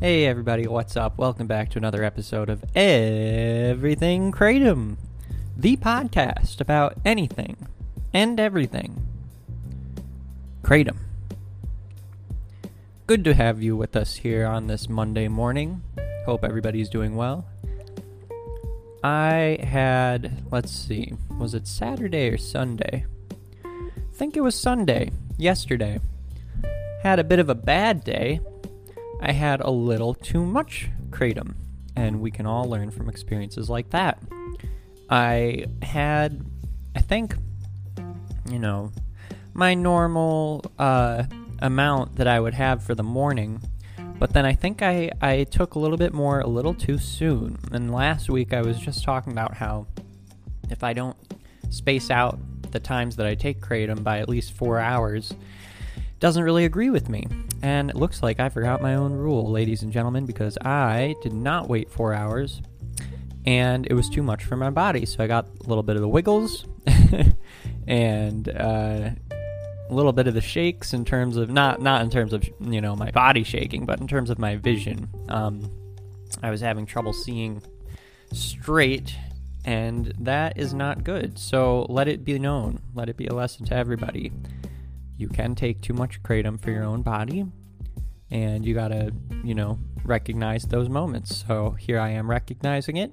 Hey everybody, what's up? Welcome back to another episode of Everything Kratom, the podcast about anything and everything. Kratom. Good to have you with us here on this Monday morning. Hope everybody's doing well. I had, let's see, was it Saturday or Sunday? I think it was Sunday, yesterday. Had a bit of a bad day I had a little too much kratom, and we can all learn from experiences like that. I had, I think, you know, my normal uh, amount that I would have for the morning, but then I think I, I took a little bit more a little too soon. And last week I was just talking about how if I don't space out the times that I take kratom by at least four hours, doesn't really agree with me. And it looks like I forgot my own rule, ladies and gentlemen, because I did not wait four hours and it was too much for my body. So I got a little bit of the wiggles and uh, a little bit of the shakes in terms of not not in terms of you know my body shaking, but in terms of my vision. Um, I was having trouble seeing straight, and that is not good. So let it be known. Let it be a lesson to everybody you can take too much kratom for your own body and you gotta you know recognize those moments. So here i am recognizing it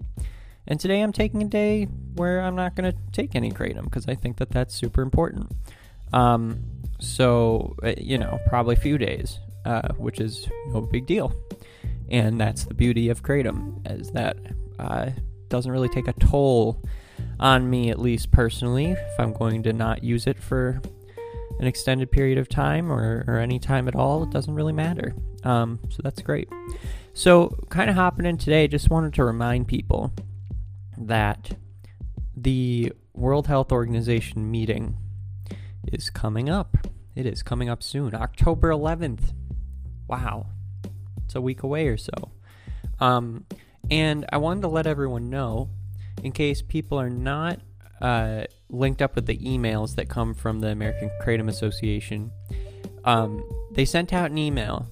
and today i'm taking a day where i'm not gonna take any kratom because i think that that's super important. Um, so uh, you know probably a few days uh, which is no big deal. And that's the beauty of kratom is that uh, doesn't really take a toll on me at least personally if i'm going to not use it for an extended period of time or, or any time at all, it doesn't really matter. Um, so that's great. So, kind of hopping in today, just wanted to remind people that the World Health Organization meeting is coming up. It is coming up soon, October 11th. Wow, it's a week away or so. Um, and I wanted to let everyone know, in case people are not uh, linked up with the emails that come from the American Kratom Association. Um, they sent out an email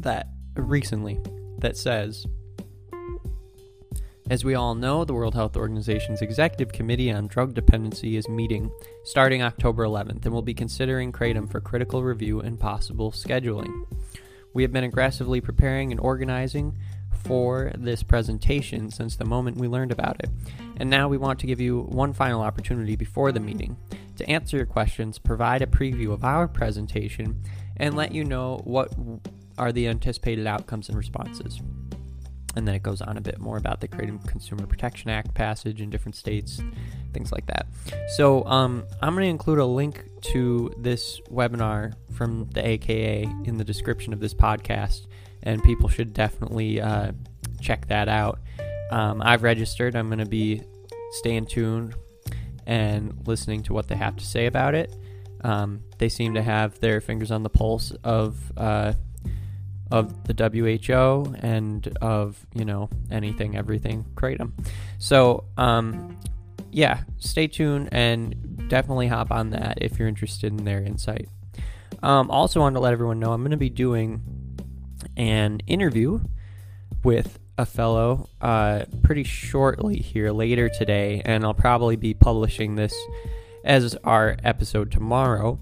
that recently that says, as we all know, the World Health Organization's Executive Committee on Drug Dependency is meeting starting October 11th and will be considering Kratom for critical review and possible scheduling. We have been aggressively preparing and organizing for this presentation since the moment we learned about it. And now we want to give you one final opportunity before the meeting to answer your questions, provide a preview of our presentation, and let you know what are the anticipated outcomes and responses. And then it goes on a bit more about the Kratom Consumer Protection Act passage in different states, things like that. So um, I'm going to include a link to this webinar from the AKA in the description of this podcast and people should definitely uh, check that out. Um, I've registered. I'm going to be staying tuned and listening to what they have to say about it. Um, they seem to have their fingers on the pulse of uh, of the WHO and of you know anything, everything kratom. So um, yeah, stay tuned and definitely hop on that if you're interested in their insight. Um, also, wanted to let everyone know I'm going to be doing an interview with a fellow uh, pretty shortly here later today, and I'll probably be publishing this as our episode tomorrow.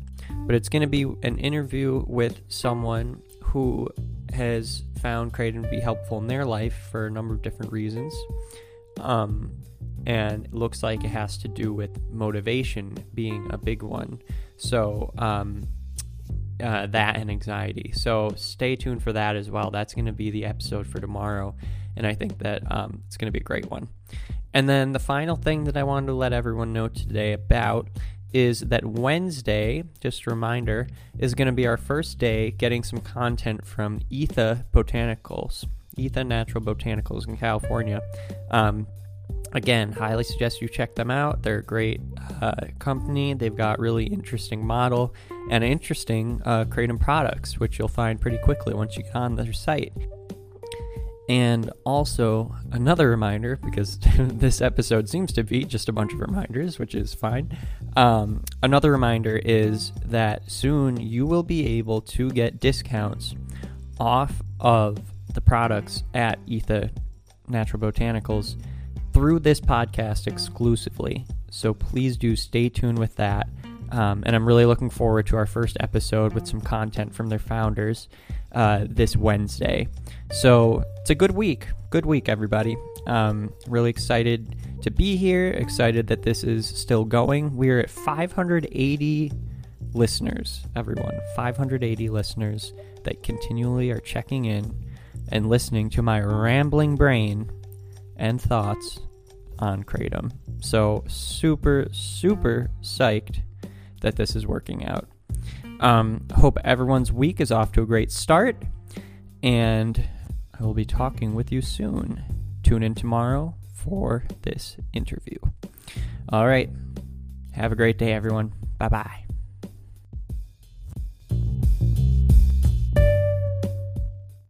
But it's going to be an interview with someone who has found Kratom to be helpful in their life for a number of different reasons. Um, and it looks like it has to do with motivation being a big one. So, um, uh, that and anxiety. So stay tuned for that as well. That's going to be the episode for tomorrow, and I think that um, it's going to be a great one. And then the final thing that I wanted to let everyone know today about is that Wednesday, just a reminder, is going to be our first day getting some content from Etha Botanicals, Etha Natural Botanicals in California. Um, again, highly suggest you check them out. They're a great uh, company. They've got really interesting model and interesting uh, kratom products, which you'll find pretty quickly once you get on their site. And also, another reminder because this episode seems to be just a bunch of reminders, which is fine. Um, another reminder is that soon you will be able to get discounts off of the products at Etha Natural Botanicals through this podcast exclusively. So please do stay tuned with that. Um, and I'm really looking forward to our first episode with some content from their founders uh, this Wednesday. So it's a good week. Good week, everybody. Um, really excited to be here. Excited that this is still going. We're at 580 listeners, everyone. 580 listeners that continually are checking in and listening to my rambling brain and thoughts on Kratom. So, super, super psyched that this is working out. Um, hope everyone's week is off to a great start, and I will be talking with you soon. Tune in tomorrow for this interview. All right. Have a great day, everyone. Bye bye.